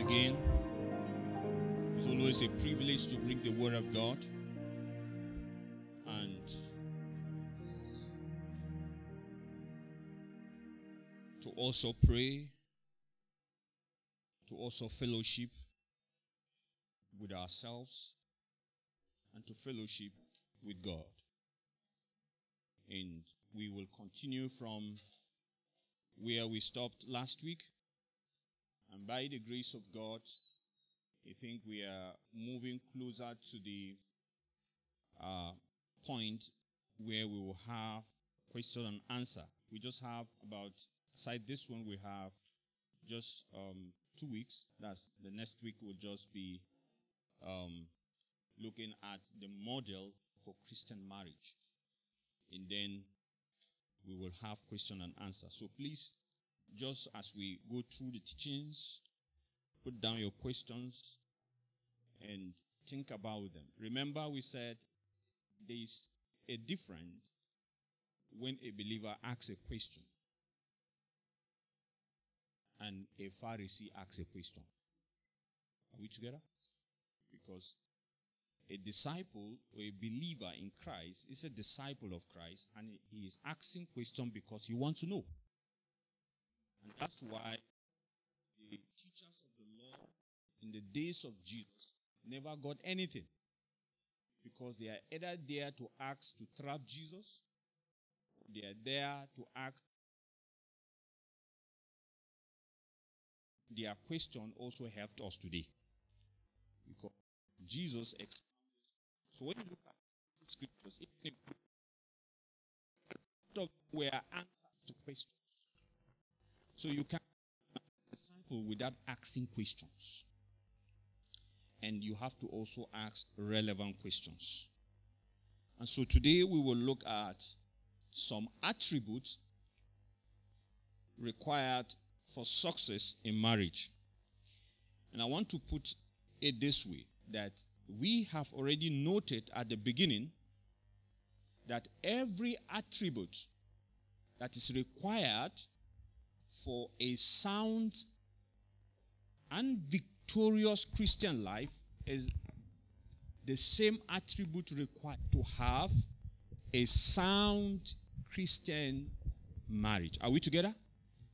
again. It's always a privilege to bring the Word of God. And to also pray, to also fellowship with ourselves, and to fellowship with God. And we will continue from where we stopped last week. And by the grace of God, I think we are moving closer to the uh, point where we will have question and answer. We just have about, aside this one, we have just um, two weeks. That's the next week will just be um, looking at the model for Christian marriage. And then we will have question and answer. So please, just as we go through the teachings, put down your questions and think about them. Remember we said there's a difference when a believer asks a question and a Pharisee asks a question. Are we together? Because a disciple or a believer in Christ is a disciple of Christ and he is asking question because he wants to know. And that's why the teachers of the law in the days of Jesus never got anything. Because they are either there to ask to trap Jesus, they are there to ask. Their question also helped us today. Because Jesus explained. So when you look at scriptures, it were answers to questions. So you can disciple without asking questions. And you have to also ask relevant questions. And so today we will look at some attributes required for success in marriage. And I want to put it this way that we have already noted at the beginning that every attribute that is required for a sound and victorious Christian life is the same attribute required to have a sound Christian marriage. Are we together?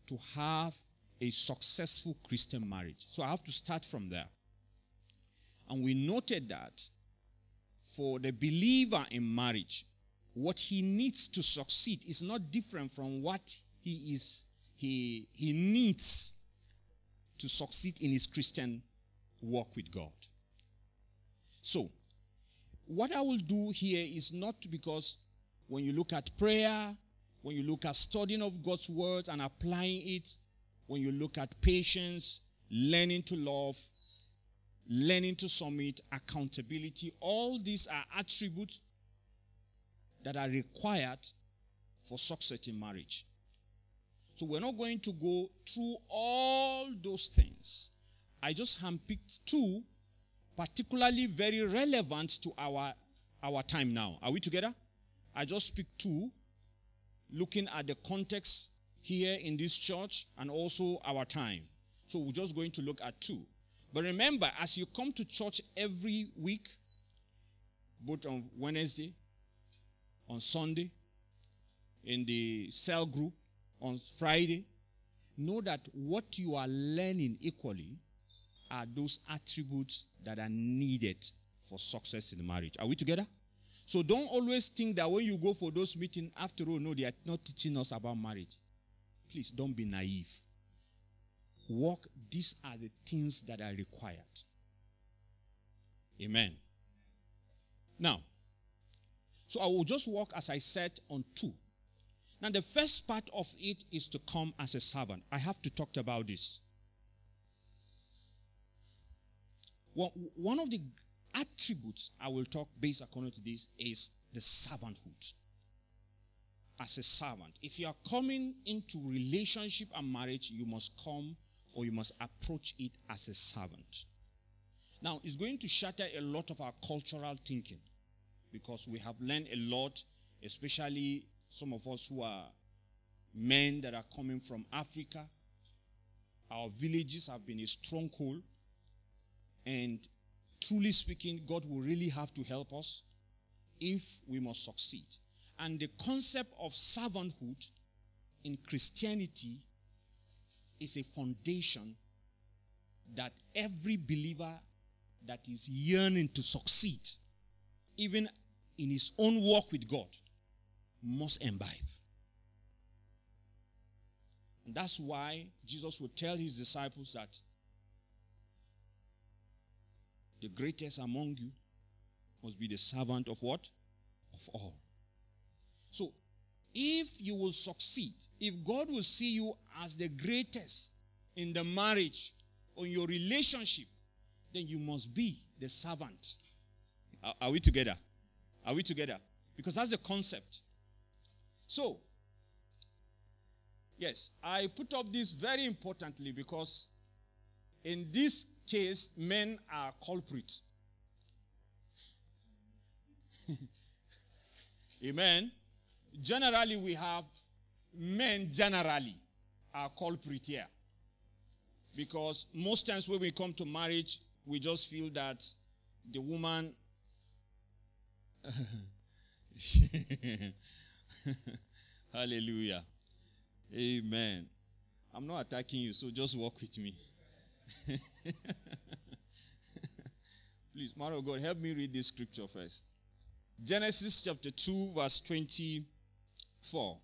To have a successful Christian marriage. So I have to start from there. And we noted that for the believer in marriage, what he needs to succeed is not different from what he is he he needs to succeed in his Christian walk with God. So, what I will do here is not because when you look at prayer, when you look at studying of God's word and applying it, when you look at patience, learning to love, learning to submit, accountability, all these are attributes that are required for success in marriage. So we're not going to go through all those things. I just handpicked two, particularly very relevant to our, our time now. Are we together? I just picked two, looking at the context here in this church and also our time. So we're just going to look at two. But remember, as you come to church every week, both on Wednesday, on Sunday, in the cell group, on Friday, know that what you are learning equally are those attributes that are needed for success in marriage. Are we together? So don't always think that when you go for those meetings, after all, no, they are not teaching us about marriage. Please don't be naive. Walk, these are the things that are required. Amen. Now, so I will just walk as I said on two. Now, the first part of it is to come as a servant. I have to talk about this. Well, one of the attributes I will talk based according to this is the servanthood. As a servant, if you are coming into relationship and marriage, you must come or you must approach it as a servant. Now, it's going to shatter a lot of our cultural thinking because we have learned a lot, especially some of us who are men that are coming from Africa. Our villages have been a stronghold And truly speaking, God will really have to help us if we must succeed. And the concept of servanthood in Christianity is a foundation that every believer that is yearning to succeed, even in his own walk with God, must imbibe. And that's why Jesus would tell his disciples that the greatest among you must be the servant of what? Of all. So, if you will succeed, if God will see you as the greatest in the marriage or your relationship, then you must be the servant. Are, are we together? Are we together? Because that's the concept. So, yes, I put up this very importantly because in this case, men are culprits. Amen. Generally, we have men generally are culprit here. Because most times when we come to marriage, we just feel that the woman Hallelujah. Amen. I'm not attacking you, so just walk with me. Please, man of God, help me read this scripture first. Genesis chapter 2, verse 24.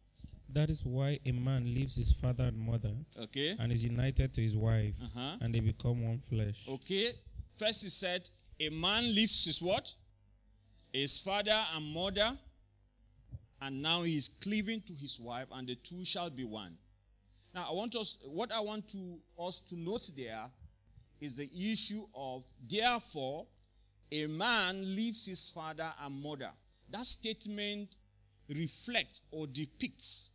That is why a man leaves his father and mother Okay. and is united to his wife, Uh-huh. and they become one flesh. Okay. First he said, a man leaves his what? His father and mother, and now he is cleaving to his wife, and the two shall be one. Now I want us what I want to us to note there is the issue of therefore a man leaves his father and mother. That statement reflects or depicts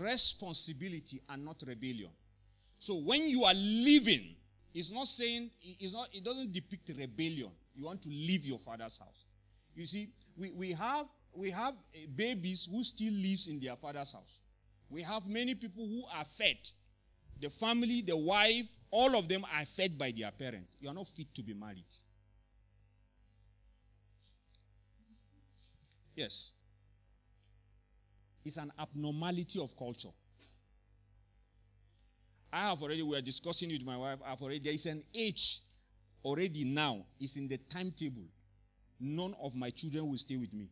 responsibility and not rebellion. So when you are leaving, it's not saying it's not it doesn't depict rebellion. You want to leave your father's house. You see, we, we have we have eh, babies who still lives in their father's house. We have many people who are fed. The family, the wife, all of them are fed by their parent. You are not fit to be married. Yes. It's an abnormality of culture. I have already, we are discussing with my wife, I've already, there is an age already now, it's in the timetable. None of my children will stay with me.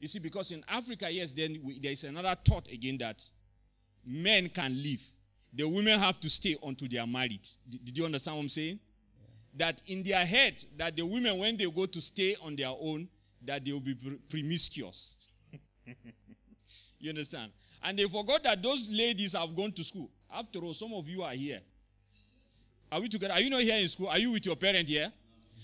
You see, because in Africa, yes, then we, there is another thought again that men can leave. The women have to stay until they are married. Did, did you understand what I'm saying? That in their head, that the women, when they go to stay on their own, that they will be promiscuous. you understand? And they forgot that those ladies have gone to school. After all, some of you are here. Are we together? Are you not here in school? Are you with your parent here?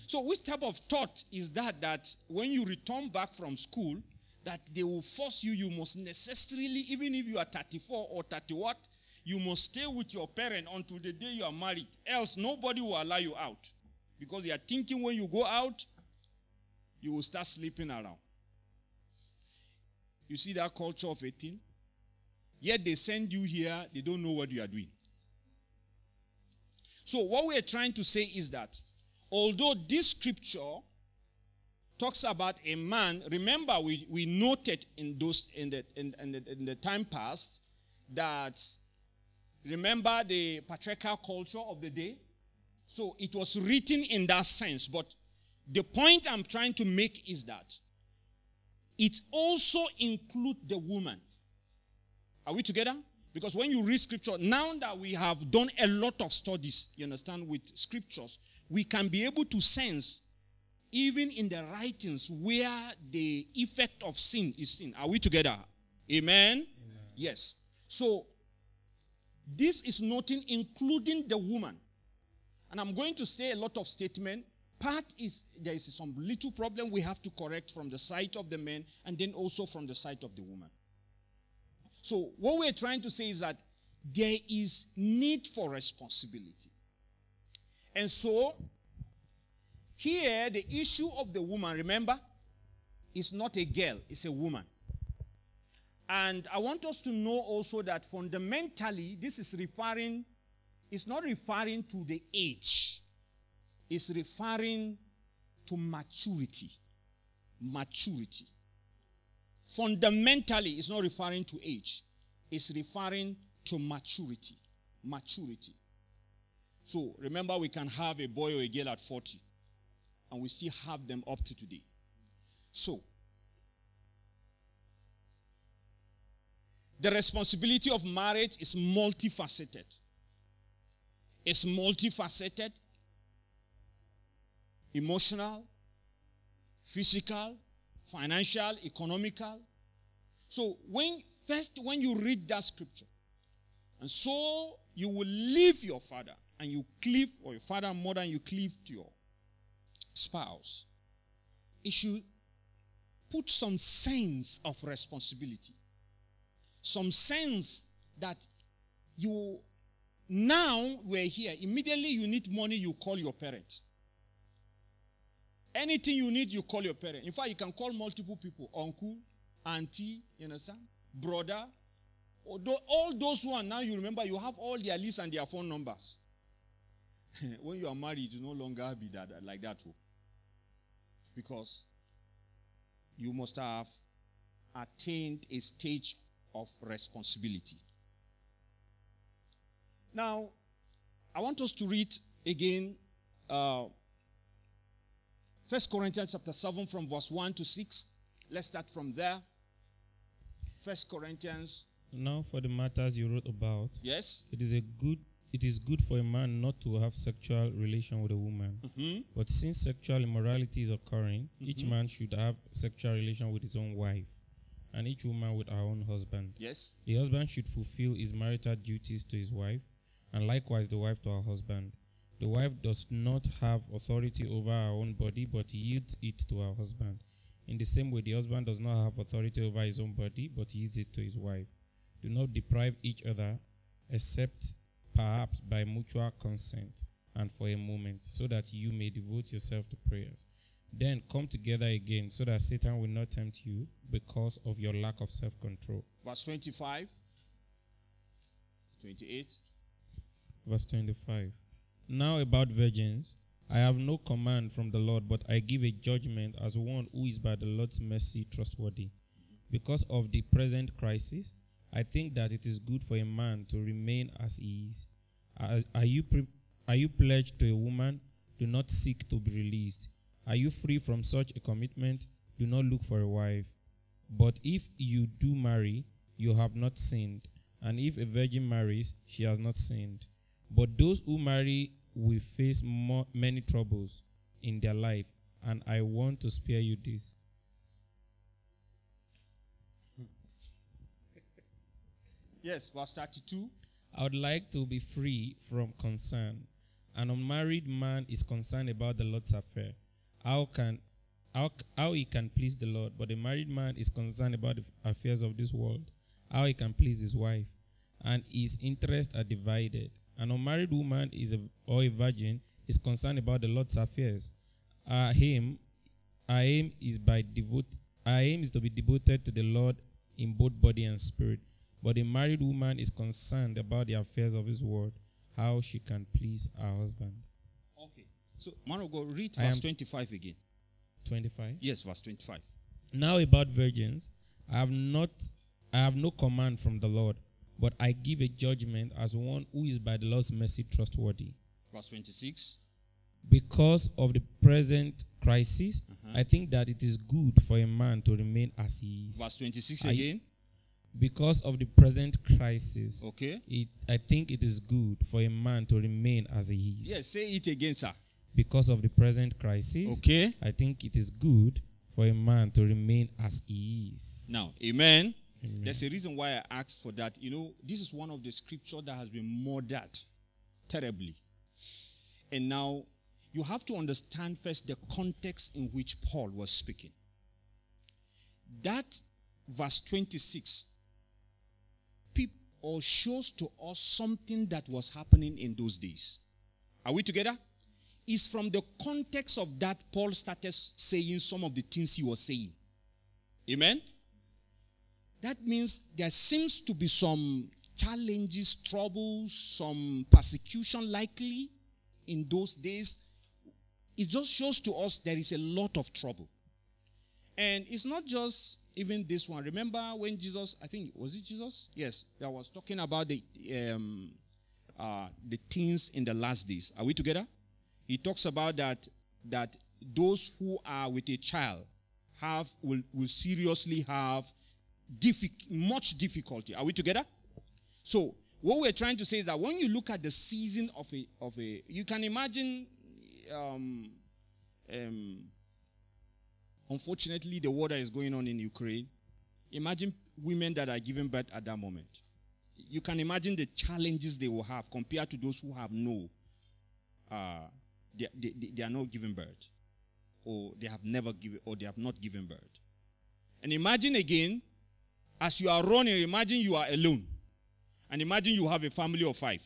So, which type of thought is that? That when you return back from school, that they will force you, you must necessarily, even if you are 34 or 30 what, you must stay with your parent until the day you are married. Else, nobody will allow you out. Because they are thinking when you go out, you will start sleeping around. You see that culture of 18? Yet they send you here, they don't know what you are doing. So, what we are trying to say is that although this scripture talks about a man, remember we, we noted in those in the, in, in, the, in the time past that remember the patriarchal culture of the day? So it was written in that sense, but the point I'm trying to make is that it also includes the woman. Are we together? Because when you read scripture, now that we have done a lot of studies, you understand, with scriptures, we can be able to sense, even in the writings, where the effect of sin is seen. Are we together? Amen? Amen. Yes. So, this is noting including the woman. And I'm going to say a lot of statement. Part is there is some little problem we have to correct from the side of the man and then also from the side of the woman. So what we're trying to say is that there is need for responsibility. And so here the issue of the woman, remember, is not a girl, it's a woman. And I want us to know also that fundamentally this is referring, it's not referring to the age, it's referring to maturity. Maturity. Fundamentally, it's not referring to age, it's referring to maturity. Maturity. So remember, we can have a boy or a girl at 40, and we still have them up to today. So, the responsibility of marriage is multifaceted. It's multifaceted emotional, physical, financial, economical. So when first when you read that scripture, and so you will leave your father and you cleave or your father mother and you cleave to your spouse. It should put some sense of responsibility. Some sense that you now we're here. Immediately you need money, you call your parents. Anything you need, you call your parent. In fact, you can call multiple people uncle, auntie, you understand? Brother. All those who are now, you remember, you have all their lists and their phone numbers. when you are married, you no longer be that like that. Oh. Because you must have attained a stage of responsibility. Now, I want us to read again uh, First Corinthians chapter 7 from verse 1 to 6. Let's start from there. First Corinthians. Now for the matters you wrote about. Yes. It is a good it is good for a man not to have sexual relation with a woman. Mm-hmm. But since sexual immorality is occurring, each Mhm. man should have sexual relation with his own wife, and each woman with her own husband. Yes. The husband should fulfill his marital duties to his wife, and likewise the wife to her husband. The wife does not have authority over her own body, but yields it to her husband. In the same way, the husband does not have authority over his own body, but yields it to his wife. Do not deprive each other, except perhaps by mutual consent and for a moment, so that you may devote yourself to prayers. Then come together again, so that Satan will not tempt you because of your lack of self control. Verse 25. 28. Verse 25. Now about virgins, I have no command from the Lord, but I give a judgment as one who is by the Lord's mercy trustworthy. Because of the present crisis, I think that it is good for a man to remain as he is. Are, are you pre- are you pledged to a woman? Do not seek to be released. Are you free from such a commitment? Do not look for a wife. But if you do marry, you have not sinned. And if a virgin marries, she has not sinned. But those who marry will face many troubles in their life, and I want to spare you this. Yes. Verse 32. I would like to be free from concern. An unmarried man is concerned about the Lord's affair. How can how, how he can please the Lord, but a married man is concerned about the affairs of this world, how he can please his wife, and his interests are divided. An unmarried woman is a, or a virgin is concerned about the Lord's affairs. Our aim, our aim is by devote. Our aim is to be devoted to the Lord in both body and spirit. But a married woman is concerned about the affairs of his world, how she can please her husband. Okay. So, man of God, read I verse 25 again. 25. Yes, verse 25. Now about virgins, I have not I have no command from the Lord, but I give a judgment as one who is by the Lord's mercy trustworthy. Verse 26. Because of the present crisis, Uh-huh. I think that it is good for a man to remain as he is. Verse 26 Are you- again. Because of the present crisis, Okay. it, I think it is good for a man to remain as he is. Yes, say it again, sir. Because of the present crisis, Okay. I think it is good for a man to remain as he is. Now, amen. Amen. There's a reason why I asked for that. You know, this is one of the scripture that has been murdered terribly. And now you have to understand first the context in which Paul was speaking. That verse 26 peop- or shows to us something that was happening in those days. Are we together? Is from the context of that Paul started saying some of the things he was saying. Amen? That means there seems to be some challenges, troubles, some persecution likely in those days. It just shows to us there is a lot of trouble. And it's not just even this one. Remember when Jesus, I think, was it Jesus? Yes, that was talking about the um, uh, the things in the last days. Are we together? He talks about that that those who are with a child have will, will seriously have diffi- much difficulty. Are we together? So what we're trying to say is that when you look at the season of a of a, you can imagine. Um, um, unfortunately, the war that is going on in Ukraine. Imagine women that are giving birth at that moment. You can imagine the challenges they will have compared to those who have no, uh, they, they, they are not giving birth, or they have never given, or they have not given birth. And imagine again, as you are running, imagine you are alone. And imagine you have a family of five.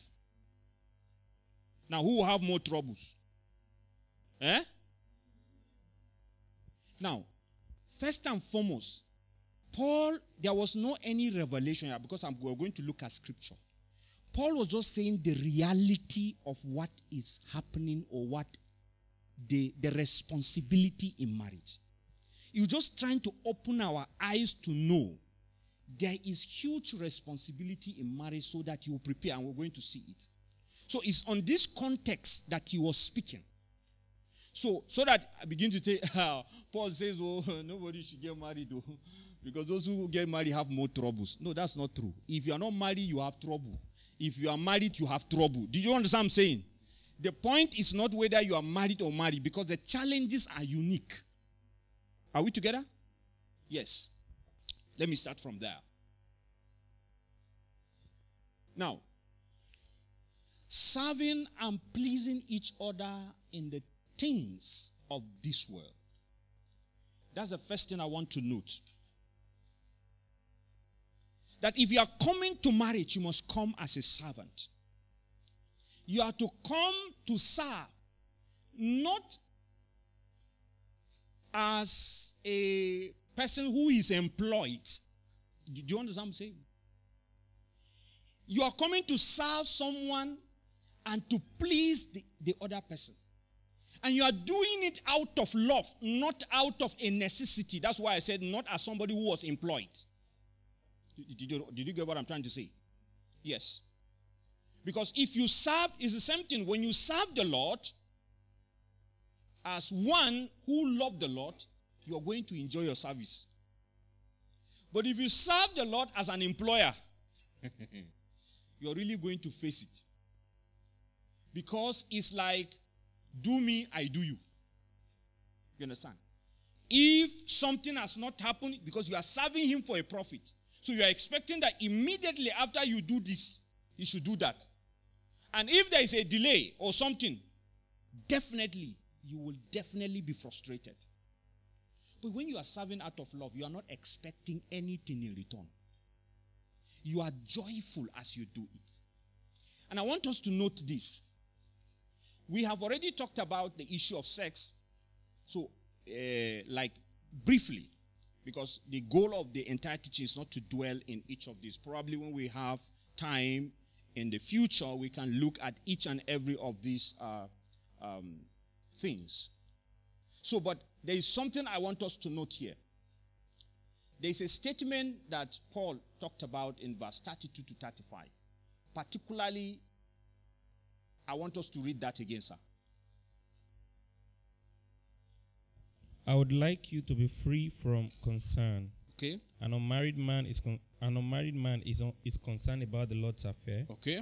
Now, who will have more troubles? Eh? Now, first and foremost, Paul, there was no any revelation here because I'm, we're going to look at scripture. Paul was just saying the reality of what is happening or what the, the responsibility in marriage. He was just trying to open our eyes to know there is huge responsibility in marriage so that you prepare, and we're going to see it. So it's on this context that he was speaking. So, so that I begin to say, uh, Paul says, oh, nobody should get married, though, because those who get married have more troubles. No, that's not true. If you are not married, you have trouble. If you are married, you have trouble. Do you understand what I'm saying? The point is not whether you are married or married, because the challenges are unique. Are we together? Yes. Let me start from there. Now, serving and pleasing each other in the things of this world. That's the first thing I want to note. That if you are coming to marriage, you must come as a servant. You are to come to serve, not as a person who is employed. Do you understand what I'm saying? You are coming to serve someone and to please the, the other person. And you are doing it out of love, not out of a necessity. That's why I said not as somebody who was employed. Did you, did you get what I'm trying to say? Yes. Because if you serve, it's the same thing. When you serve the Lord as one who loved the Lord, you're going to enjoy your service. But if you serve the Lord as an employer, you're really going to face it. Because it's like do me, I do you. You understand? If something has not happened because you are serving him for a profit, so you are expecting that immediately after you do this, he should do that. And if there is a delay or something, definitely, you will definitely be frustrated. But when you are serving out of love, you are not expecting anything in return. You are joyful as you do it. And I want us to note this we have already talked about the issue of sex. So, uh, like briefly, because the goal of the entire teaching is not to dwell in each of these. Probably when we have time in the future, we can look at each and every of these uh, um, things. So, but there is something I want us to note here. There is a statement that Paul talked about in verse 32 to 35, particularly I want us to read that again, sir. I would like you to be free from concern. Okay. An unmarried man is con- an unmarried man is on, is concerned about the Lord's affair. Okay.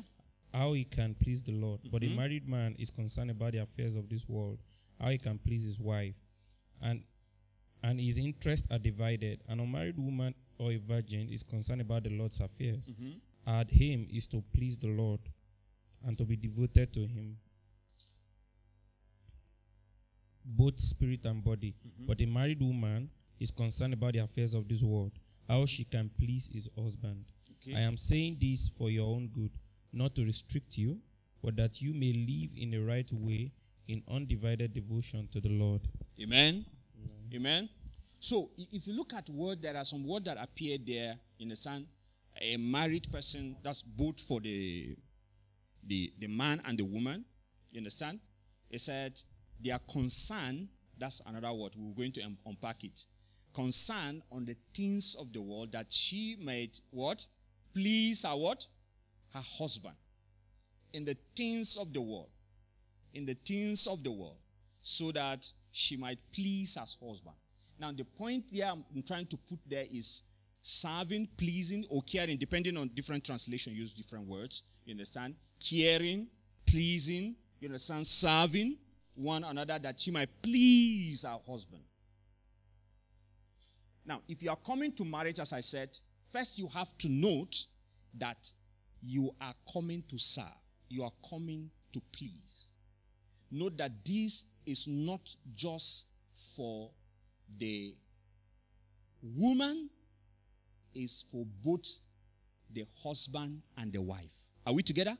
How he can please the Lord. Mm-hmm. But a married man is concerned about the affairs of this world. How he can please his wife. And and his interests are divided. An unmarried woman or a virgin is concerned about the Lord's affairs. Mhm. Aim is to please the Lord and to be devoted to him. Both spirit and body. Mm-hmm. But a married woman is concerned about the affairs of this world, how she can please his husband. Okay. I am saying this for your own good, not to restrict you, but that you may live in the right way in undivided devotion to the Lord. Amen. Amen. So, if you look at word, there are some words that appear there in the sun. a married person, that's both for the, the, the man and the woman. You understand? He said, they are concerned, that's another word, we're going to unpack it. Concern on the things of the world that she might, what? Please her what? Her husband. In the things of the world. In the things of the world. So that she might please her husband. Now, the point there I'm trying to put there is serving, pleasing, or caring, depending on different translation, use different words. You understand? Caring, pleasing, you understand? Serving one another that she might please her husband. Now, if you are coming to marriage, as I said, first you have to note that you are coming to serve. You are coming to please. Note that this is not just for the woman is for both the husband and the wife. Are we together?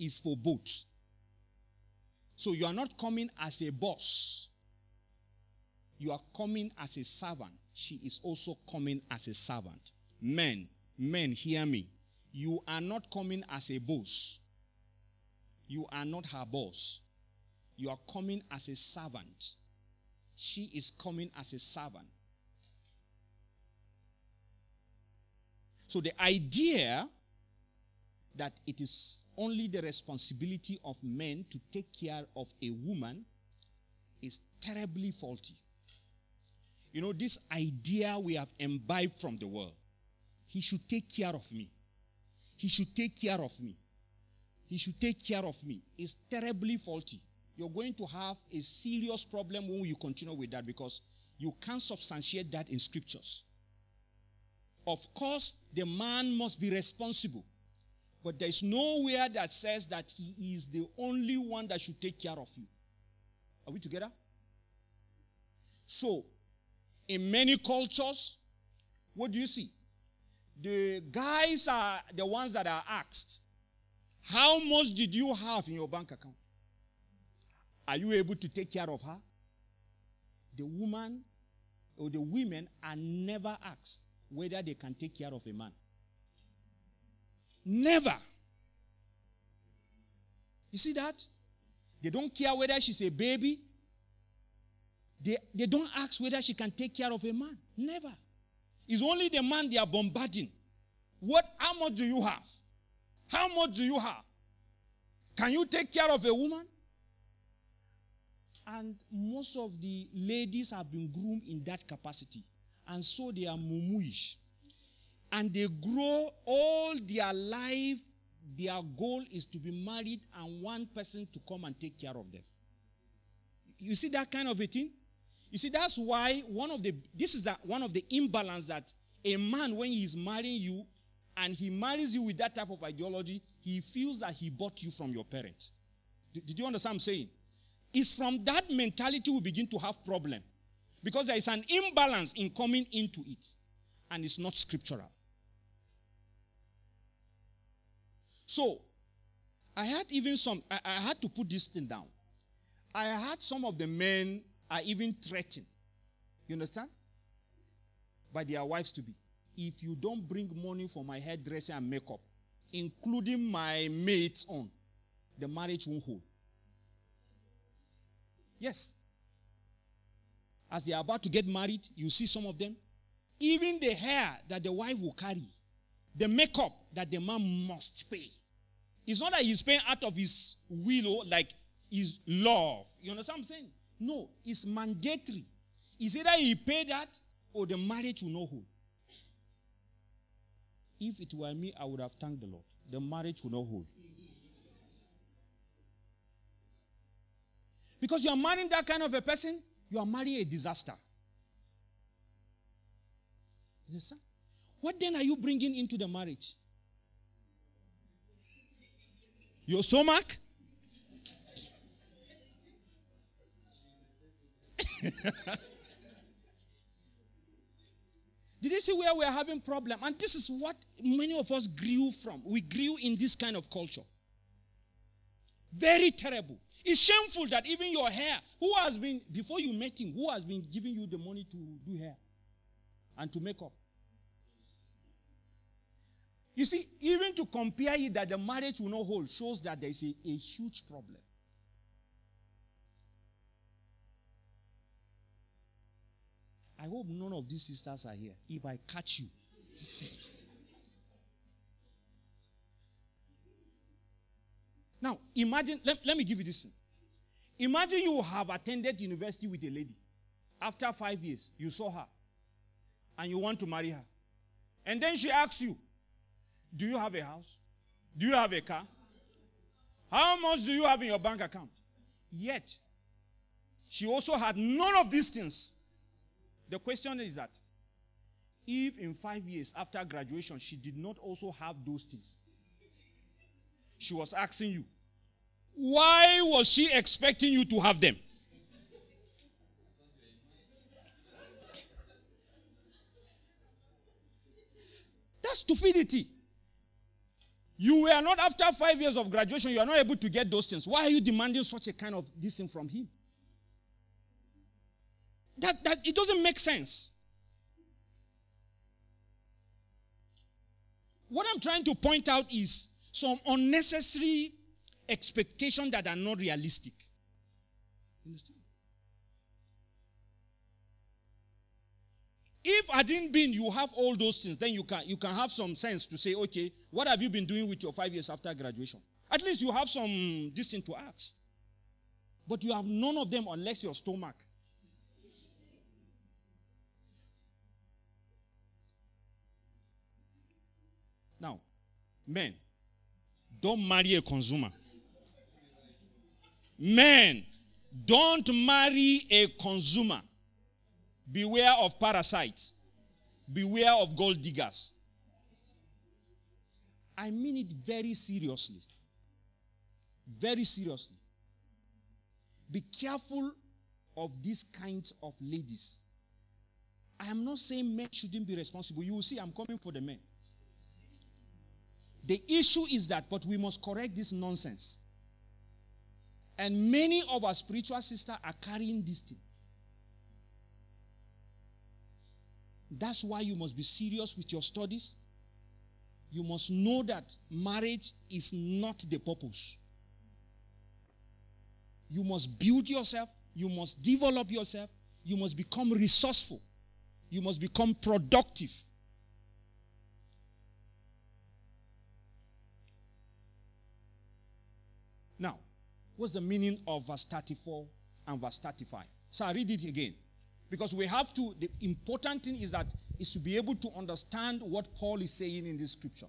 Is for both. So you are not coming as a boss. You are coming as a servant. She is also coming as a servant. Men, men, hear me. You are not coming as a boss. You are not her boss. You are coming as a servant. She is coming as a servant. So the idea that it is only the responsibility of men to take care of a woman is terribly faulty. You know, this idea we have imbibed from the world. He should take care of me. He should take care of me. He should take care of me. Is terribly faulty you're going to have a serious problem when you continue with that because you can't substantiate that in scriptures. Of course, the man must be responsible. But there's nowhere that says that he is the only one that should take care of you. Are we together? So, in many cultures, what do you see? The guys are the ones that are asked, How much did you have in your bank account? Are you able to take care of her? The woman or the women are never asked whether they can take care of a man. Never. You see that? They don't care whether she's a baby. They, they don't ask whether she can take care of a man. Never. It's only the man they are bombarding. What, how much do you have? How much do you have? Can you take care of a woman? And most of the ladies have been groomed in that capacity. And so they are mumuish. And they grow all their life. Their goal is to be married and one person to come and take care of them. You see that kind of a thing? You see, that's why one of the, this is that one of the imbalance that a man, when he is marrying you and he marries you with that type of ideology, he feels that he bought you from your parents. Did, did you understand what I'm saying? It's from that mentality we begin to have problem. Because there is an imbalance in coming into it. And it's not scriptural. So, I had even some, I, I had to put this thing down. I had some of the men are even threatened. You understand? By their wives to be. If you don't bring money for my hairdressing and makeup, including my maid's on, the marriage won't hold. Yes. As they are about to get married, you see some of them. Even the hair that the wife will carry, the makeup that the man must pay. It's not that he's paying out of his will, oh, like his love. You understand what I'm saying? No, it's mandatory. Is either he pay that or the marriage will not hold. If it were me, I would have thanked the Lord. The marriage will not hold. Because you are marrying that kind of a person, you are marrying a disaster. Yes, What then are you bringing into the marriage? Your stomach? Did you see where we are having problem? And this is what many of us grew from. We grew in this kind of culture. Very terrible. It's shameful that even your hair, who has been, before you met him, who has been giving you the money to do hair and to make up? You see, even to compare it that the marriage will not hold shows that there is a, a huge problem. I hope none of these sisters are here. If I catch you, now imagine, let, let me give you this. Thing. Imagine you have attended university with a lady. After five years, you saw her and you want to marry her. And then she asks you, Do you have a house? Do you have a car? How much do you have in your bank account? Yet, she also had none of these things. The question is that if in five years after graduation she did not also have those things, she was asking you, why was she expecting you to have them? That's stupidity. You were not after five years of graduation, you are not able to get those things. Why are you demanding such a kind of this thing from him? That, that it doesn't make sense. What I'm trying to point out is some unnecessary expectations that are not realistic. Understand? Didn't been, you have all those things, then you can you can have some sense to say, okay, what have you been doing with your five years after graduation? At least you have some thing to ask. But you have none of them unless your stomach. Now, men, don't marry a consumer. Men, don't marry a consumer. Beware of parasites. Beware of gold diggers. I mean it very seriously. Very seriously. Be careful of these kinds of ladies. I am not saying men shouldn't be responsible. You will see, I'm coming for the men. The issue is that, but we must correct this nonsense. And many of our spiritual sisters are carrying this thing. That's why you must be serious with your studies. You must know that marriage is not the purpose. You must build yourself. You must develop yourself. You must become resourceful. You must become productive. Now, what's the meaning of verse 34 and verse 35? So I read it again. Because we have to, the important thing is that is to be able to understand what Paul is saying in this scripture.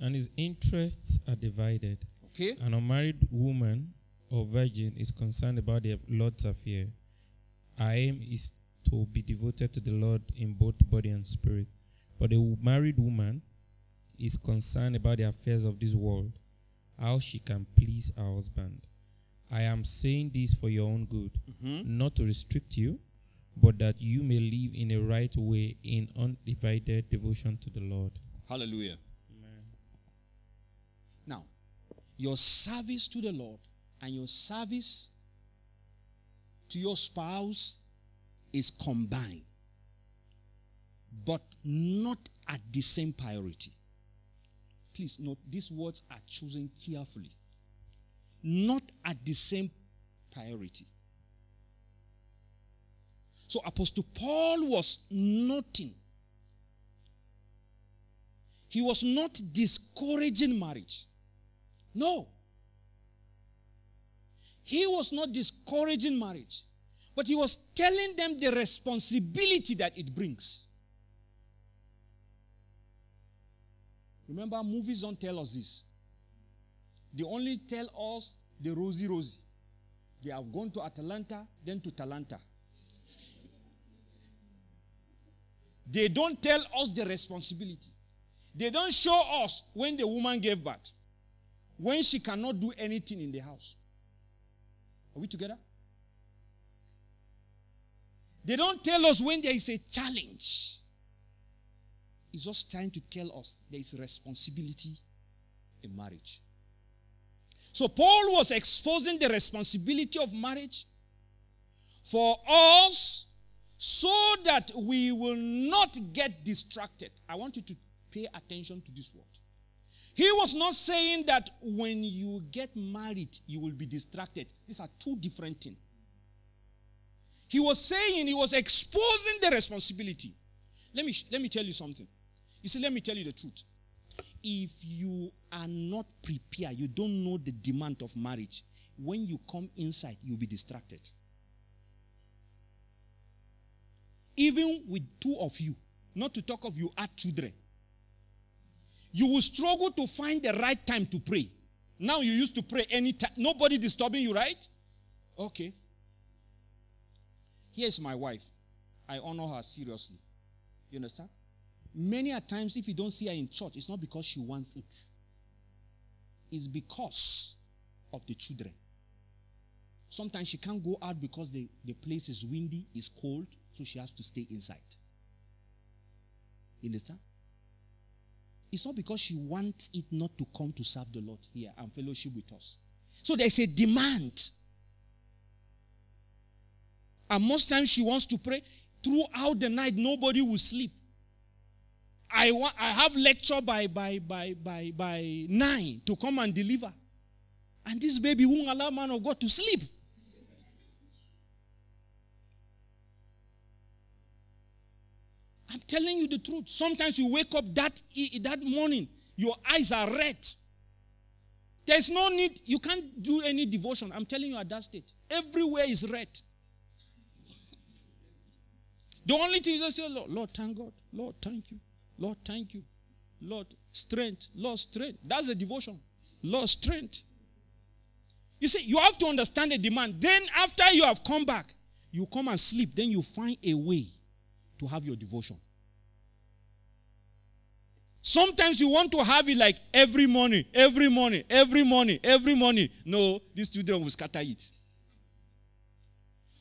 And his interests are divided. Okay? An unmarried woman or virgin is concerned about the Lord's affair. Our aim is to be devoted to the Lord in both body and spirit. But a married woman is concerned about the affairs of this world, how she can please her husband. I am saying this for your own good, Mm-hmm. not to restrict you, but that you may live in a right way in undivided devotion to the Lord. Hallelujah. Now, your service to the Lord and your service to your spouse is combined, but not at the same priority. Please note, these words are chosen carefully. Not at the same priority. So Apostle Paul was noting he was not discouraging marriage. No. He was not discouraging marriage. But he was telling them the responsibility that it brings. Remember, movies don't tell us this. They only tell us the rosy rosy. They have gone to Atalanta, then to Talanta. They don't tell us the responsibility. They don't show us when the woman gave birth, when she cannot do anything in the house. Are we together? They don't tell us when there is a challenge. It's just trying to tell us there is responsibility in marriage. So Paul was exposing the responsibility of marriage for us so that we will not get distracted. I want you to pay attention to this word. He was not saying that when you get married, you will be distracted. These are two different things. He was saying, he was exposing the responsibility. Let me, let me tell you something. You see, let me tell you the truth. If you are not prepared, you don't know the demand of marriage, when you come inside, you'll be distracted. Even with two of you, not to talk of you add children, you will struggle to find the right time to pray. Now you used to pray anytime, nobody disturbing you, right? Okay. Here's my wife. I honor her seriously. You understand? Many a times, if you don't see her in church, it's not because she wants it. It's because of the children. Sometimes she can't go out because the, the place is windy, it's cold, so she has to stay inside. You understand? It's not because she wants it not to come to serve the Lord here and fellowship with us. So there's a demand. And most times she wants to pray throughout the night, nobody will sleep. I I have lecture by by by by by nine to come and deliver. And this baby won't allow man of God to sleep. I'm telling you the truth. Sometimes you wake up that, that morning, your eyes are red. There's no need, you can't do any devotion. I'm telling you at that stage. Everywhere is red. The only thing is say, Lord, Lord, thank God. Lord, thank you. Lord, thank you. Lord, strength. Lord, strength. That's the devotion. Lord, strength. You see, you have to understand the demand. Then, after you have come back, you come and sleep. Then you find a way to have your devotion. Sometimes you want to have it like every morning, every morning, every morning, every morning. No, these children will scatter it.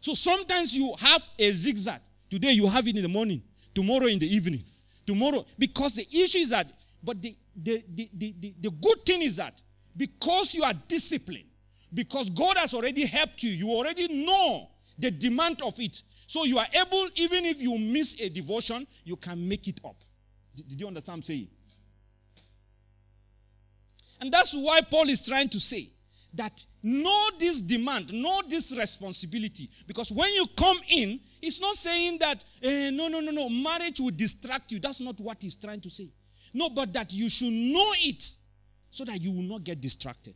So sometimes you have a zigzag. Today you have it in the morning, tomorrow in the evening, tomorrow. Because the issue is that, but the, the, the, the, the, the good thing is that because you are disciplined, because God has already helped you, you already know the demand of it. So you are able, even if you miss a devotion, you can make it up. Did you understand what I'm saying? And that's why Paul is trying to say that know this demand, know this responsibility. Because when you come in, it's not saying that, eh, no, no, no, no, marriage will distract you. That's not what he's trying to say. No, but that you should know it so that you will not get distracted.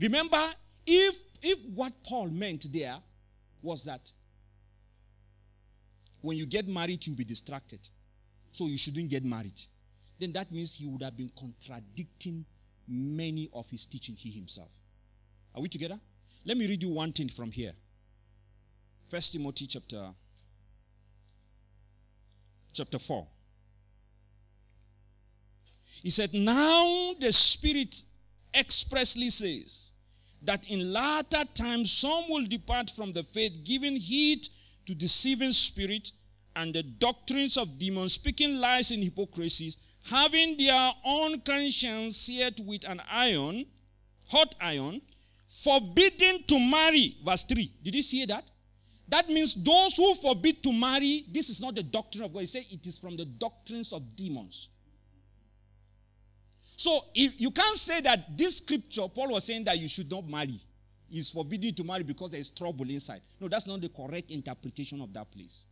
Remember, if if what Paul meant there was that when you get married, you'll be distracted. So you shouldn't get married. Then that means he would have been contradicting many of his teaching, he himself. Are we together? Let me read you one thing from here. First Timothy chapter chapter 4. He said, Now the Spirit expressly says that in latter times some will depart from the faith, giving heed to deceiving spirit and the doctrines of demons, speaking lies in hypocrisies, having their own conscience seared with an iron, hot iron, forbidden to marry. Verse 3. Did you see that? That means those who forbid to marry, this is not the doctrine of God. He said it is from the doctrines of demons. So if you can't say that this scripture, Paul was saying that you should not marry. Is forbidden to marry because there is trouble inside. No, that's not the correct interpretation of that place.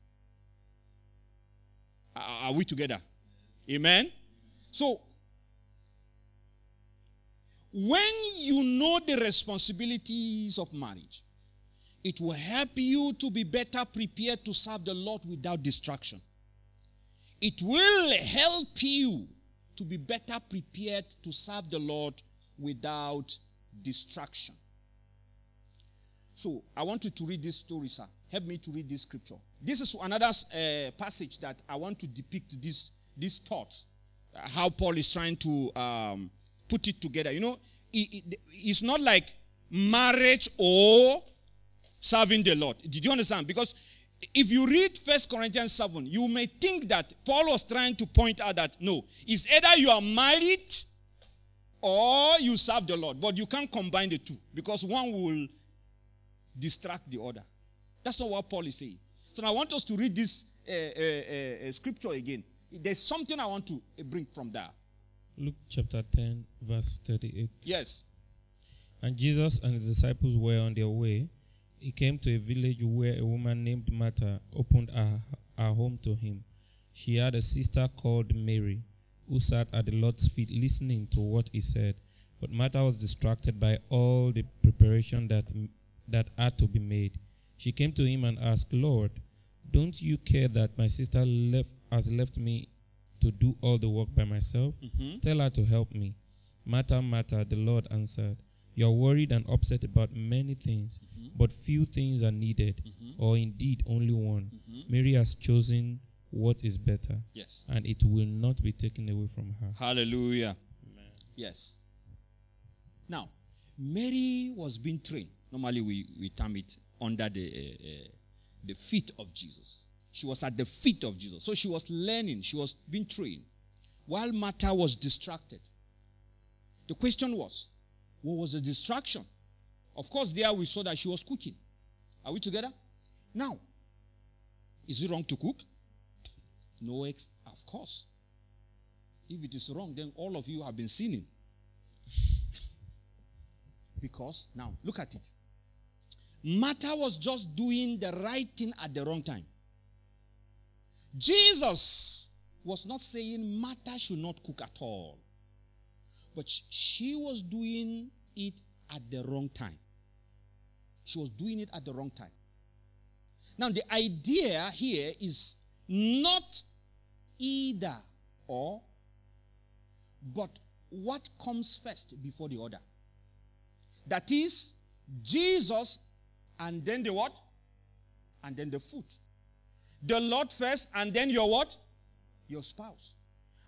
Are we together? Amen? So, when you know the responsibilities of marriage, it will help you to be better prepared to serve the Lord without distraction. It will help you to be better prepared to serve the Lord without distraction. So, I want you to read this story, sir. Help me to read this scripture. This is another uh, passage that I want to depict this, these thoughts, uh, how Paul is trying to um, put it together. You know, it, it, it's not like marriage or serving the Lord. Did you understand? Because if you read First Corinthians 7, you may think that Paul was trying to point out that no, it's either you are married or you serve the Lord, but you can't combine the two because one will distract the other. That's not what Paul is saying. So now I want us to read this uh, uh, scripture again. There's something I want to bring from there. Luke chapter 10, verse 38. Yes. And Jesus and his disciples were on their way. He came to a village where a woman named Martha opened her, her home to him. She had a sister called Mary, who sat at the Lord's feet listening to what he said. But Martha was distracted by all the preparation that, that had to be made. She came to him and asked, Lord, don't you care that my sister left, has left me to do all the work by myself? Mm-hmm. Tell her to help me. Martha, Martha, the Lord answered, You are worried and upset about many things, Mm-hmm. but few things are needed, or indeed only one. Mm-hmm. Mary has chosen what is better, Yes. and it will not be taken away from her. Hallelujah. Yes. Now, Mary was being trained. Normally, we, we term it under the, uh, uh, the feet of Jesus. She was at the feet of Jesus. So she was learning, she was being trained. While Martha was distracted. The question was, what was the distraction? Of course, there we saw that she was cooking. Are we together? Now, is it wrong to cook? No, ex- of course. If it is wrong, then all of you have been sinning. because, now, look at it. Martha was just doing the right thing at the wrong time. Jesus was not saying Martha should not cook at all. But she was doing it at the wrong time. She was doing it at the wrong time. Now, the idea here is not either or, but what comes first before the other. That is, Jesus and then the what? And then the food. The Lord first and then your what? Your spouse.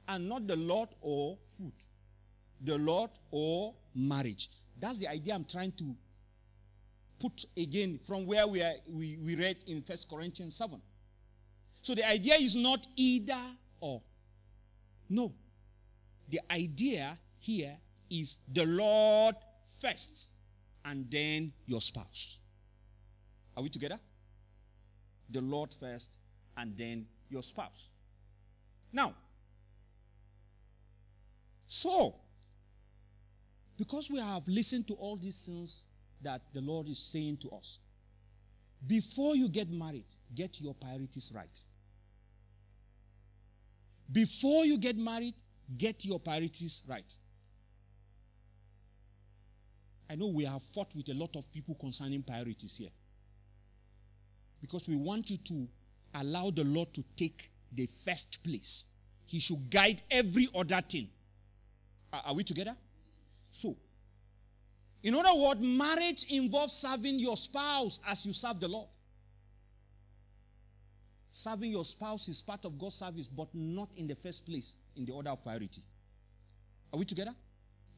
And not the Lord or food. The Lord or marriage. That's the idea I'm trying to put again from where we, are, we, we read in First Corinthians 7. So the idea is not either or. No. The idea here is the Lord first and then your spouse. Are we together? The Lord first and then your spouse. Now, so, because we have listened to all these things that the Lord is saying to us, before you get married, get your priorities right. Before you get married, get your priorities right. I know we have fought with a lot of people concerning priorities here. Because we want you to allow the Lord to take the first place. He should guide every other thing. Are, are we together? So, in other words, marriage involves serving your spouse as you serve the Lord. Serving your spouse is part of God's service, but not in the first place in the order of priority. Are we together?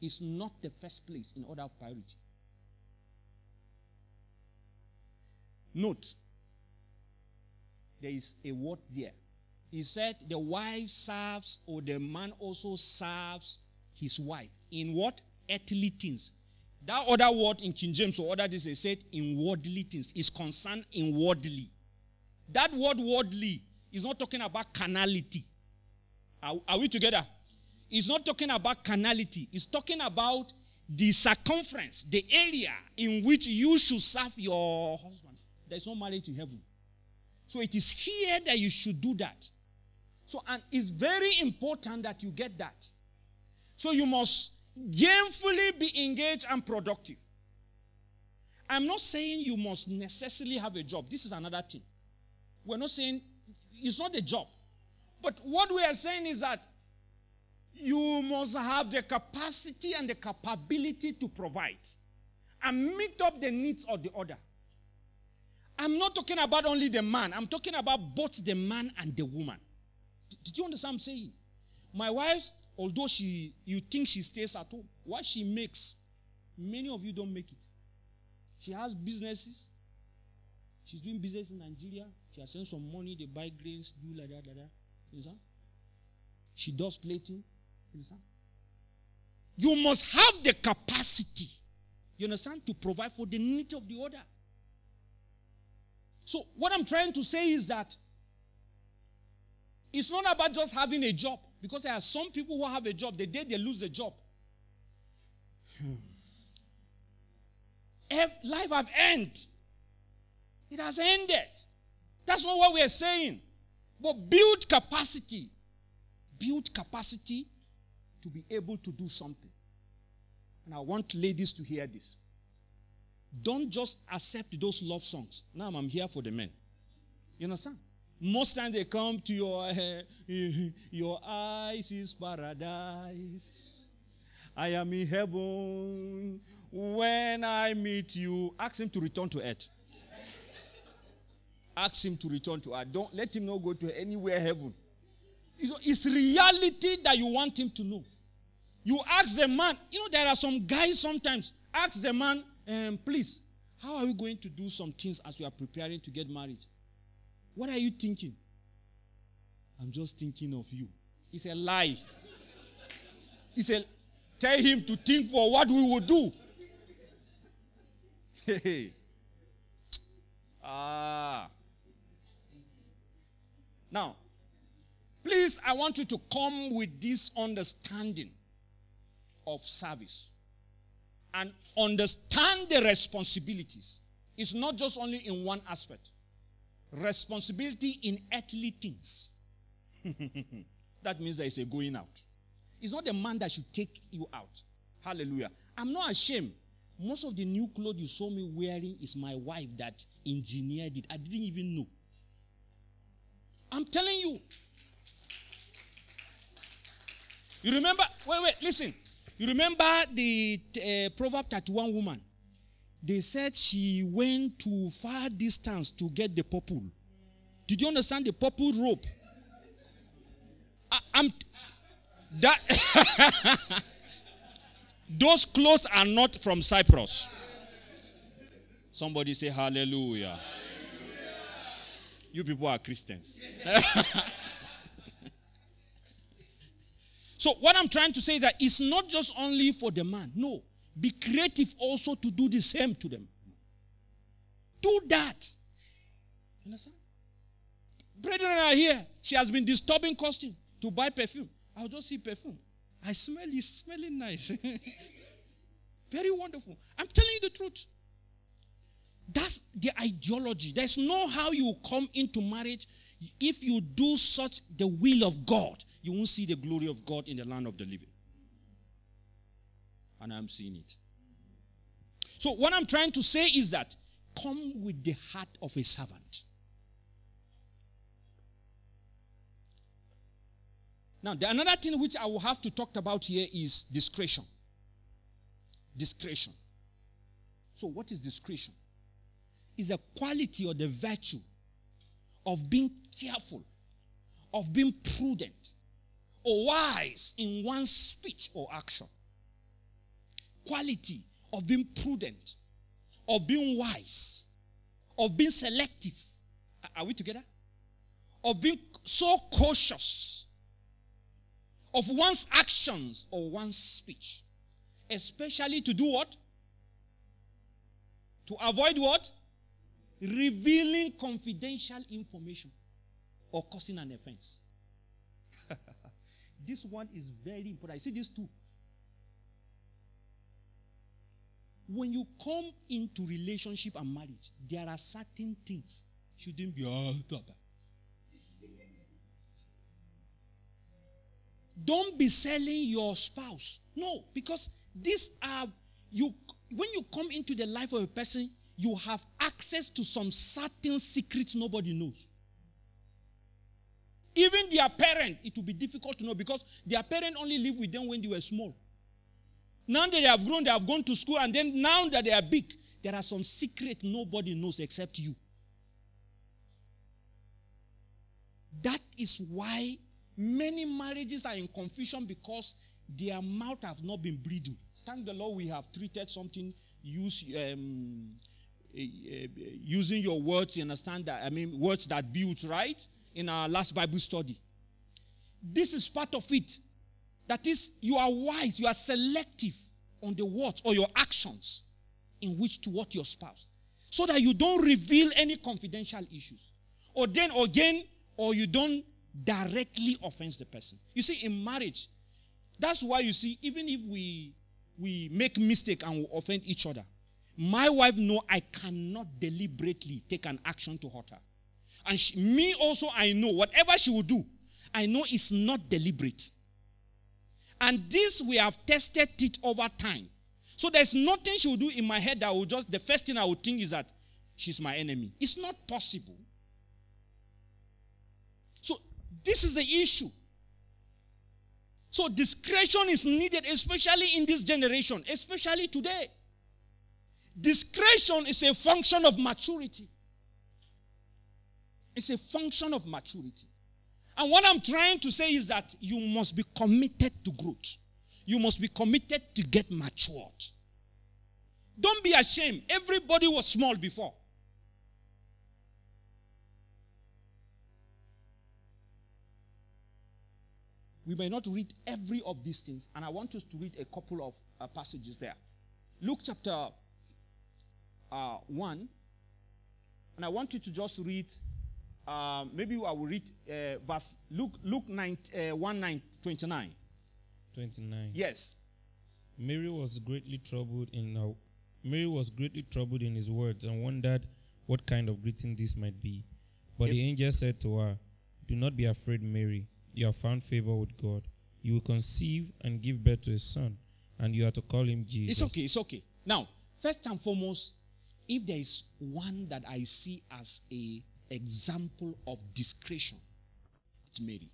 It's not the first place in order of priority. Note, there is a word there. He said the wife serves or the man also serves his wife. In what? Earthly things. That other word in King James or other this they said in worldly things is concerned in worldly. That word worldly is not talking about carnality. Are, are we together? It's not talking about carnality. It's talking about the circumference, the area in which you should serve your husband. There's no marriage in heaven. So it is here that you should do that. So, and it's very important that you get that. So you must gainfully be engaged and productive. I'm not saying you must necessarily have a job. This is another thing. We're not saying it's not a job. But what we are saying is that you must have the capacity and the capability to provide and meet up the needs of the other. I'm not talking about only the man, I'm talking about both the man and the woman. Did you understand what I'm saying? My wife, although she you think she stays at home, what she makes, many of you don't make it. She has businesses. She's doing business in Nigeria. She has sent some money, they buy grains, do like that, like that. You understand? She does plating. You understand? You must have the capacity, you understand, to provide for the need of the other. So, what I'm trying to say is that It's not about just having a job. Because there are some people who have a job, the day they lose the job, hmm. life have ended. It has ended. That's not what we are saying. But build capacity. Build capacity to be able to do something. And I want ladies to hear this. Don't just accept those love songs. Now I'm here for the men. You understand? Most times they come to your uh, your eyes is paradise. I am in heaven when I meet you. Ask him to return to earth. Ask him to return to earth. Don't let him not go to anywhere heaven. It's reality that you want him to know. You ask the man, you know, there are some guys sometimes. Ask the man, um, please, how are we going to do some things as we are preparing to get married? What are you thinking? I'm just thinking of you. It's a lie. It's a tell him to think for what we will do. Hey. ah. Now, please, I want you to come with this understanding of service and understand the responsibilities. It's not just only in one aspect responsibility in earthly things. that means there is a going out. It's not the man that should take you out. Hallelujah. I'm not ashamed. Most of the new clothes you saw me wearing is my wife that engineered it. I didn't even know. I'm telling you. You remember? Wait, wait, listen. You remember the uh, Proverb 31 woman? They said she went to far distance to get the purple. Did you understand the purple rope? I, am that those clothes are not from Cyprus. Somebody say hallelujah. hallelujah. You people are Christians. so what I'm trying to say is that it's not just only for the man. No. Be creative also to do the same to them. Do that. Understand? Brethren are here. She has been disturbing costume to buy perfume. I'll just see perfume. I smell it, smelling nice. Very wonderful. I'm telling you the truth. That's the ideology. There's no how you come into marriage. If you do such the will of God, you won't see the glory of God in the land of the living and I'm seeing it. So, what I'm trying to say is that come with the heart of a servant. Now, the another thing which I will have to talk about here is discretion. Discretion. So, what is discretion? Is a quality or the virtue of being careful, of being prudent, or wise in one's speech or action quality of being prudent, of being wise, of being selective. Are we together? Of being so cautious of one's actions or one's speech. Especially to do what? To avoid what? Revealing confidential information or causing an offense. this one is very important. I see these two. When you come into relationship and marriage, there are certain things shouldn't be oh, Don't be selling your spouse. No, because these are you when you come into the life of a person, you have access to some certain secrets nobody knows. Even their parent, it will be difficult to know because their parent only lived with them when they were small. Now that they have grown, they have gone to school, and then now that they are big, there are some secret nobody knows except you. That is why many marriages are in confusion because their mouth have not been breathing. Thank the Lord we have treated something use um, uh, uh, using your words. You understand that? I mean, words that build right in our last Bible study. This is part of it. That is, you are wise, you are selective on the words or your actions in which to what your spouse. So that you don't reveal any confidential issues. Or then again, or you don't directly offends the person. You see, in marriage, that's why you see, even if we we make mistake and we offend each other, my wife know I cannot deliberately take an action to hurt her. And she, me also, I know whatever she will do, I know it's not deliberate. And this we have tested it over time. So there's nothing she will do in my head that will just, the first thing I would think is that she's my enemy. It's not possible. So this is the issue. So discretion is needed, especially in this generation, especially today. Discretion is a function of maturity. It's a function of maturity. And what I'm trying to say is that you must be committed to growth. You must be committed to get matured. Don't be ashamed. Everybody was small before. We may not read every of these things, and I want us to read a couple of uh, passages there. Luke chapter uh, 1, and I want you to just read uh, maybe I will read uh, verse Luke Luke 9, uh, 1 9, 29. 29. Yes. Mary was greatly troubled in her, Mary was greatly troubled in his words and wondered what kind of greeting this might be. But the angel said to her, Do not be afraid, Mary. You have found favor with God. You will conceive and give birth to a son, and you are to call him Jesus. It's okay, it's okay. Now, first and foremost, if there is one that I see as a example of discretion, it's Mary.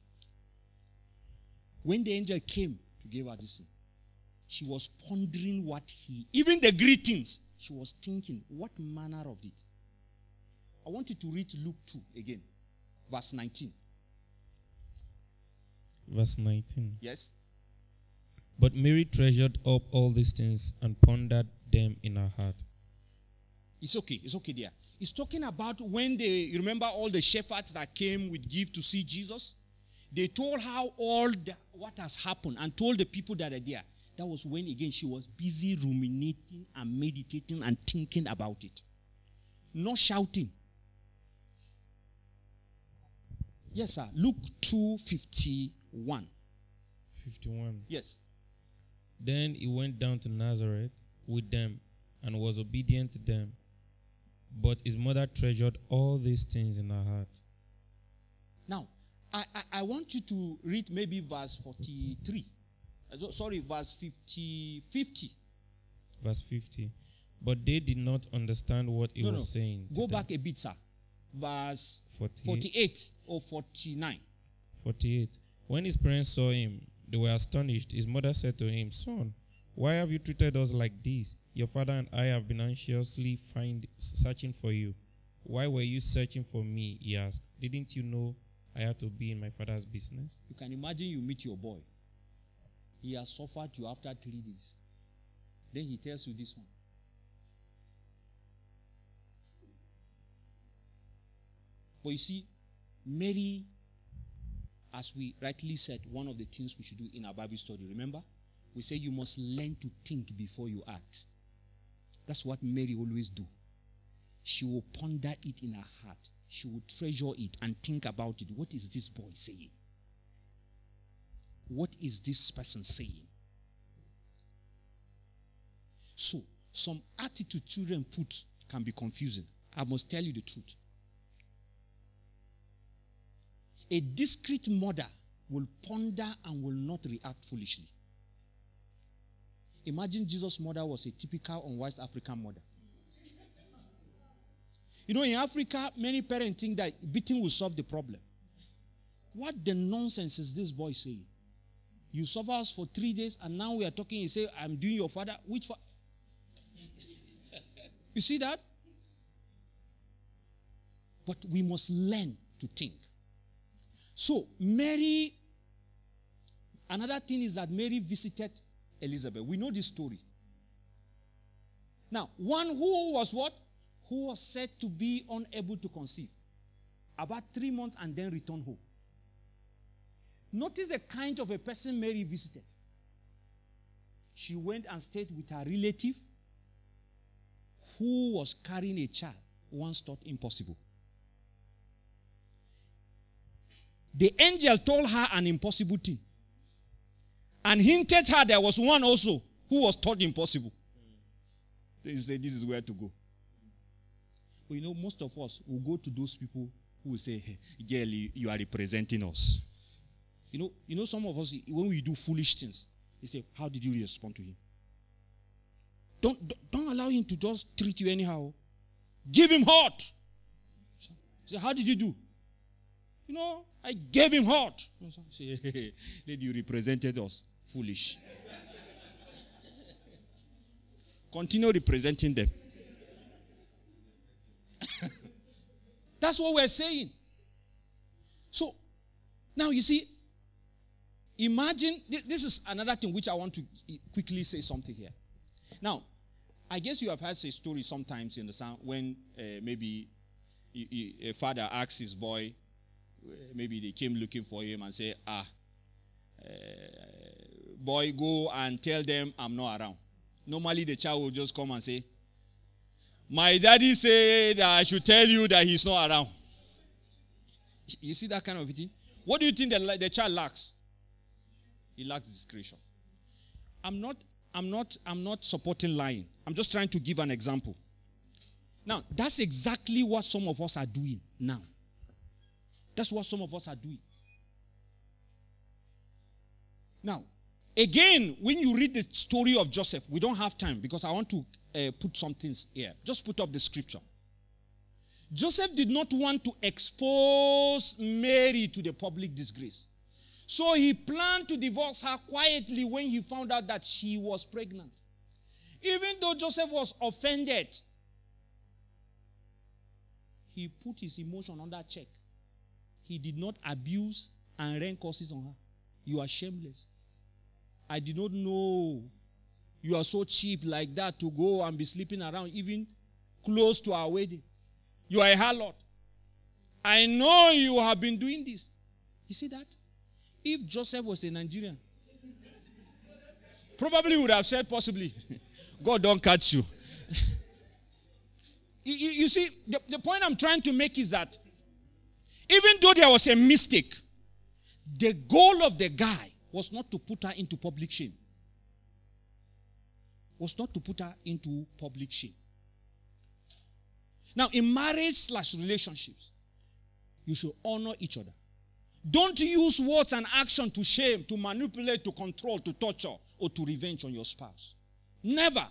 When the angel came to give her this she was pondering what he, even the greetings, she was thinking, what manner of it? I want you to read Luke 2 again, verse 19. Verse 19. Yes? But Mary treasured up all these things and pondered them in her heart. It's okay. It's okay there. It's talking about when they, you remember all the shepherds that came with gift to see Jesus? They told how all the, what has happened and told the people that are there. That was when again she was busy ruminating and meditating and thinking about it. Not shouting. Yes, sir. Luke 251. 51. Yes. Then he went down to Nazareth with them and was obedient to them. But his mother treasured all these things in her heart. Now, I, I, I want you to read maybe verse 43. Uh, Sorry, verse 50. 50. Verse 50. But they did not understand what he No, was no. saying. Go them. back a bit, sir. Verse 48. 48 or 49. 48. When his parents saw him, they were astonished. His mother said to him, Son, why have you treated us like this? Your father and I have been anxiously find, searching for you. Why were you searching for me? He asked. Didn't you know I had to be in my father's business? You can imagine you meet your boy. He has suffered you after three days. Then he tells you this one. But you see, Mary, as we rightly said, one of the things we should do in our Bible study, remember? We say you must learn to think before you act. That's what Mary always do. She will ponder it in her heart. She will treasure it and think about it. What is this boy saying? What is this person saying? So, some attitude children put can be confusing. I must tell you the truth. A discreet mother will ponder and will not react foolishly. Imagine Jesus' mother was a typical unwise African mother. You know, in Africa, many parents think that beating will solve the problem. What the nonsense is this boy saying? You suffer us for three days, and now we are talking. You say, I'm doing your father. Which fa-? You see that? But we must learn to think. So, Mary, another thing is that Mary visited Elizabeth. We know this story. Now, one who was what? Who was said to be unable to conceive. About three months and then return home. Notice the kind of a person Mary visited. She went and stayed with her relative who was carrying a child once thought impossible. the angel told her an impossible thing and hinted her there was one also who was thought impossible. They said, This is where to go. But you know, most of us will go to those people who will say, Hey, girl, you are representing us. You know, you know, some of us, when we do foolish things, they say, How did you respond to him? Don't, don't allow him to just treat you anyhow. Give him hot. Say, How did you do? You know, I gave him hot. Say, hey, lady, you represented us. Foolish. Continue representing them. That's what we're saying. So, now you see, imagine this is another thing which I want to quickly say something here. Now, I guess you have heard a story sometimes in the sound when uh, maybe a father asks his boy, uh, maybe they came looking for him and say, ah, boy, go and tell them I'm not around. Normally the child will just come and say, my daddy said I should tell you that he's not around. You see that kind of thing? What do you think the, the child lacks? He lacks discretion. I'm not, I'm not, I'm not supporting lying. I'm just trying to give an example. Now, that's exactly what some of us are doing now. That's what some of us are doing. Now, again, when you read the story of Joseph, we don't have time because I want to uh, put some things here. Just put up the scripture. Joseph did not want to expose Mary to the public disgrace. So he planned to divorce her quietly when he found out that she was pregnant. Even though Joseph was offended, he put his emotion under check. He did not abuse and rain curses on her. You are shameless. I did not know you are so cheap like that to go and be sleeping around even close to our wedding. You are a harlot. I know you have been doing this. You see that? If Joseph was a Nigerian, probably would have said possibly, God don't catch you. you, you, see, the, the point I'm trying to make is that even though there was a mistake, the goal of the guy was not to put her into public shame was not to put her into public shame. Now, in marriage slash relationships, you should honor each other. Don't use words and action to shame, to manipulate, to control, to torture, or to revenge on your spouse. Never.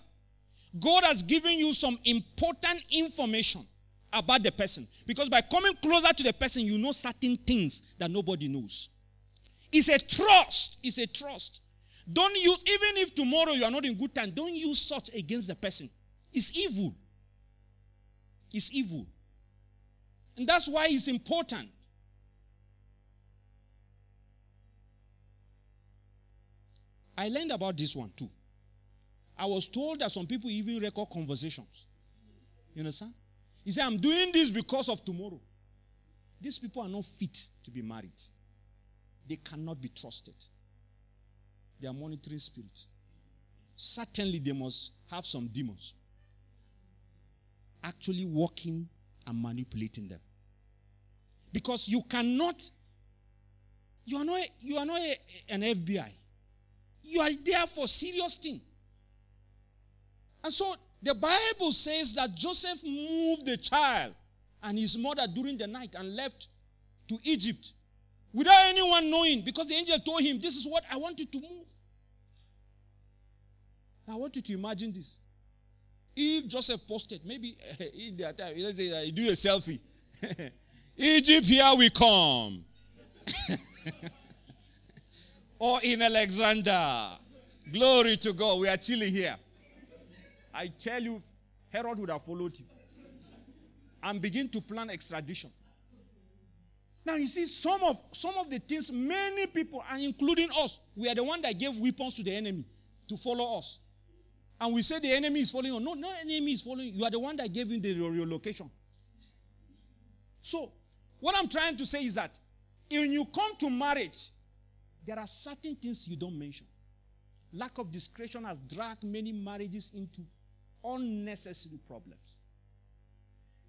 God has given you some important information about the person. Because by coming closer to the person, you know certain things that nobody knows. It's a trust. It's a trust. Don't use, even if tomorrow you are not in good time, don't use such against the person. It's evil. It's evil. And that's why it's important. I learned about this one too. I was told that some people even record conversations. You understand? He said, I'm doing this because of tomorrow. These people are not fit to be married. They cannot be trusted. They are monitoring spirits. Certainly, they must have some demons actually working and manipulating them. Because you cannot, you are not, you are not a, an FBI. You are there for serious thing. And so the Bible says that Joseph moved the child and his mother during the night and left to Egypt without anyone knowing because the angel told him, This is what I want you to move. I want you to imagine this. If Joseph posted, maybe in their time, let's say uh, do a selfie. Egypt, here we come. or in Alexandria. Glory to God. We are chilling here. I tell you, Herod would have followed him and begin to plan extradition. Now you see, some of some of the things many people, and including us, we are the one that gave weapons to the enemy to follow us. And we say the enemy is following you. No, no enemy is following you. Are the one that gave him the your location. So, what I'm trying to say is that when you come to marriage, there are certain things you don't mention. Lack of discretion has dragged many marriages into unnecessary problems.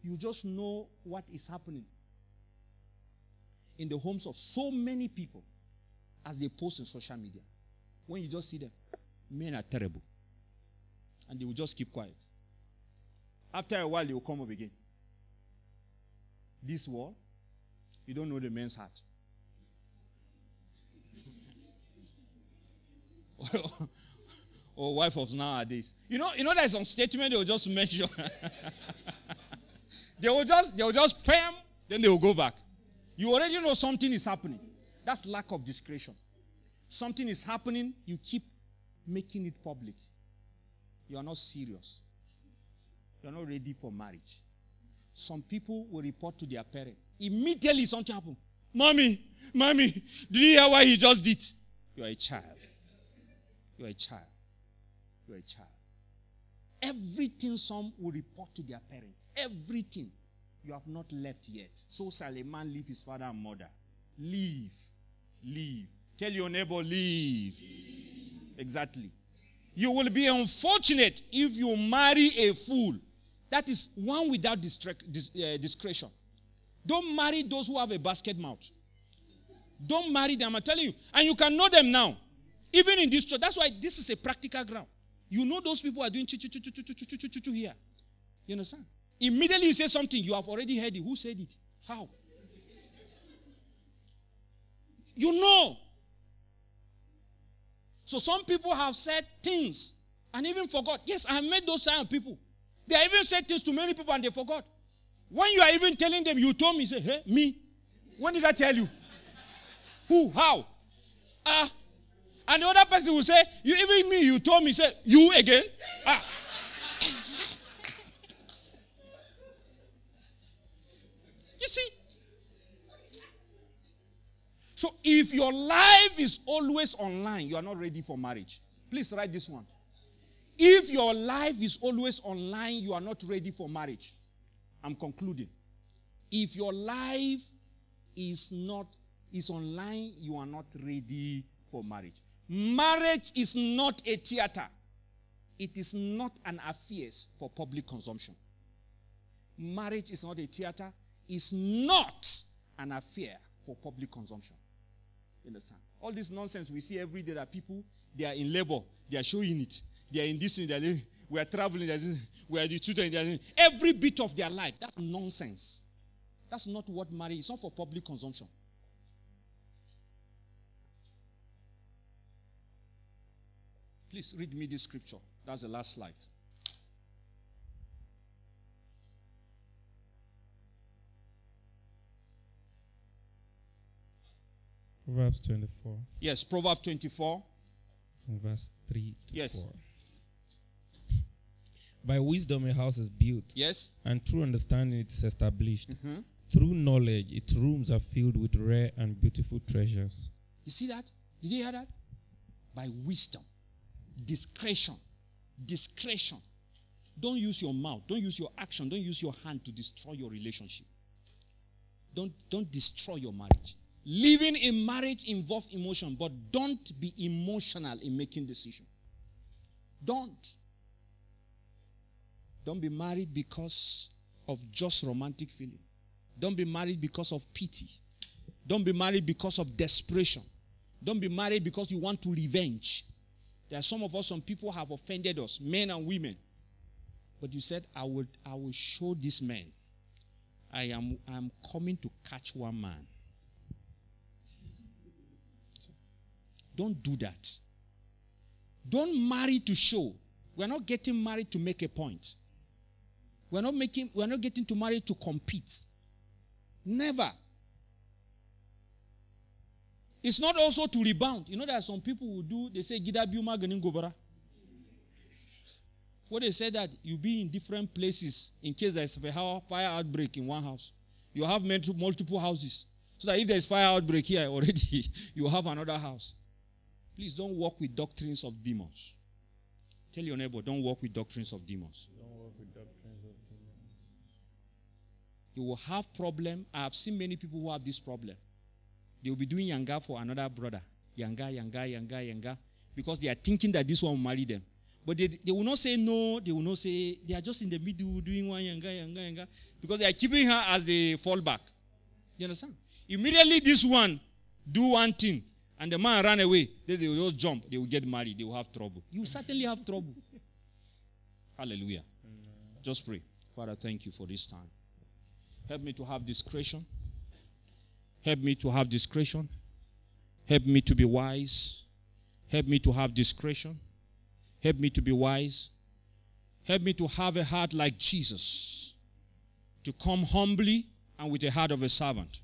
You just know what is happening. In the homes of so many people as they post on social media. When you just see them, men are terrible. And they will just keep quiet. After a while, they will come up again. This war, you don't know the man's heart. or wife of nowadays. You know, you know there's some statement they will just mention. they will just they will just pam, then they will go back. You already know something is happening. That's lack of discretion. Something is happening, you keep making it public. You are not serious. You are not ready for marriage. Some people will report to their parent. Immediately something happen. Mommy, mommy, did you hear what he just did? You are a child. You are a child. You are a child. Everything some will report to their parent. Everything. You have not left yet. So shall a man leave his father and mother. Leave. Leave. Tell your neighbor, leave. leave. Exactly. You will be unfortunate if you marry a fool. That is one without discretion. Don't marry those who have a basket mouth. Don't marry them. I'm telling you. And you can know them now. Even in this church. That's why this is a practical ground. You know those people are doing here. You understand? Immediately you say something, you have already heard it. Who said it? How? You know. So some people have said things and even forgot. Yes, I met those kind of people. They have even said things to many people and they forgot. When you are even telling them, you told me, say, hey, me. When did I tell you? Who? How? Ah. Uh, and the other person will say, you even me, you told me, say, you again? Ah. you see? So if your life is always online, you are not ready for marriage. Please write this one. If your life is always online, you are not ready for marriage. I'm concluding. If your life is not is online, you are not ready for marriage. Marriage is not a theater. It is not an affair for public consumption. Marriage is not a theater. It's not an affair for public consumption. You understand? All this nonsense we see every day that people, they are in labor. They are showing it. They are in this. They are, we are traveling. We are the children. they are, Every bit of their life. That's nonsense. That's not what marriage is. Not for public consumption. Please read me this scripture. That's the last slide. Proverbs 24. Yes, Proverbs 24. From verse 3 to yes. 4. By wisdom a house is built. Yes. And through understanding it is established. Mm-hmm. Through knowledge its rooms are filled with rare and beautiful treasures. You see that? Did you hear that? By wisdom discretion. Discretion. Don't use your mouth. Don't use your action. Don't use your hand to destroy your relationship. Don't, don't destroy your marriage. Living in marriage involves emotion, but don't be emotional in making decision. Don't. Don't be married because of just romantic feeling. Don't be married because of pity. Don't be married because of desperation. Don't be married because you want to revenge. There are some of us, some people have offended us, men and women. But you said, I will, I will show this man. I am I am coming to catch one man. Don't do that. Don't marry to show. We're not getting married to make a point. We're not making we're not getting to marry to compete. Never. It's not also to rebound. You know, are some people who do, they say, Gida Biuma Gobara. What they say that you be in different places in case there's a fire outbreak in one house. You have multiple houses. So that if there's fire outbreak here already, you have another house. Please don't walk with doctrines of demons. Tell your neighbor, don't walk with doctrines of demons. Don't work with doctrines of demons. You will have problem. I have seen many people who have this problem. They will be doing yanga for another brother. Yanga, yanga, yanga, yanga. Because they are thinking that this one will marry them. But they, they will not say no. They will not say, they are just in the middle doing one yanga, yanga, yanga. Because they are keeping her as the fallback. You understand? Immediately this one do one thing and the man ran away, then they will just jump, they will get married, they will have trouble. You certainly have trouble. Hallelujah. Just pray. Father, thank you for this time. Help me to have discretion. Help me to have discretion. Help me to be wise. Help me to have discretion. Help me to be wise. Help me to have a heart like Jesus. To come humbly and with a heart of a servant.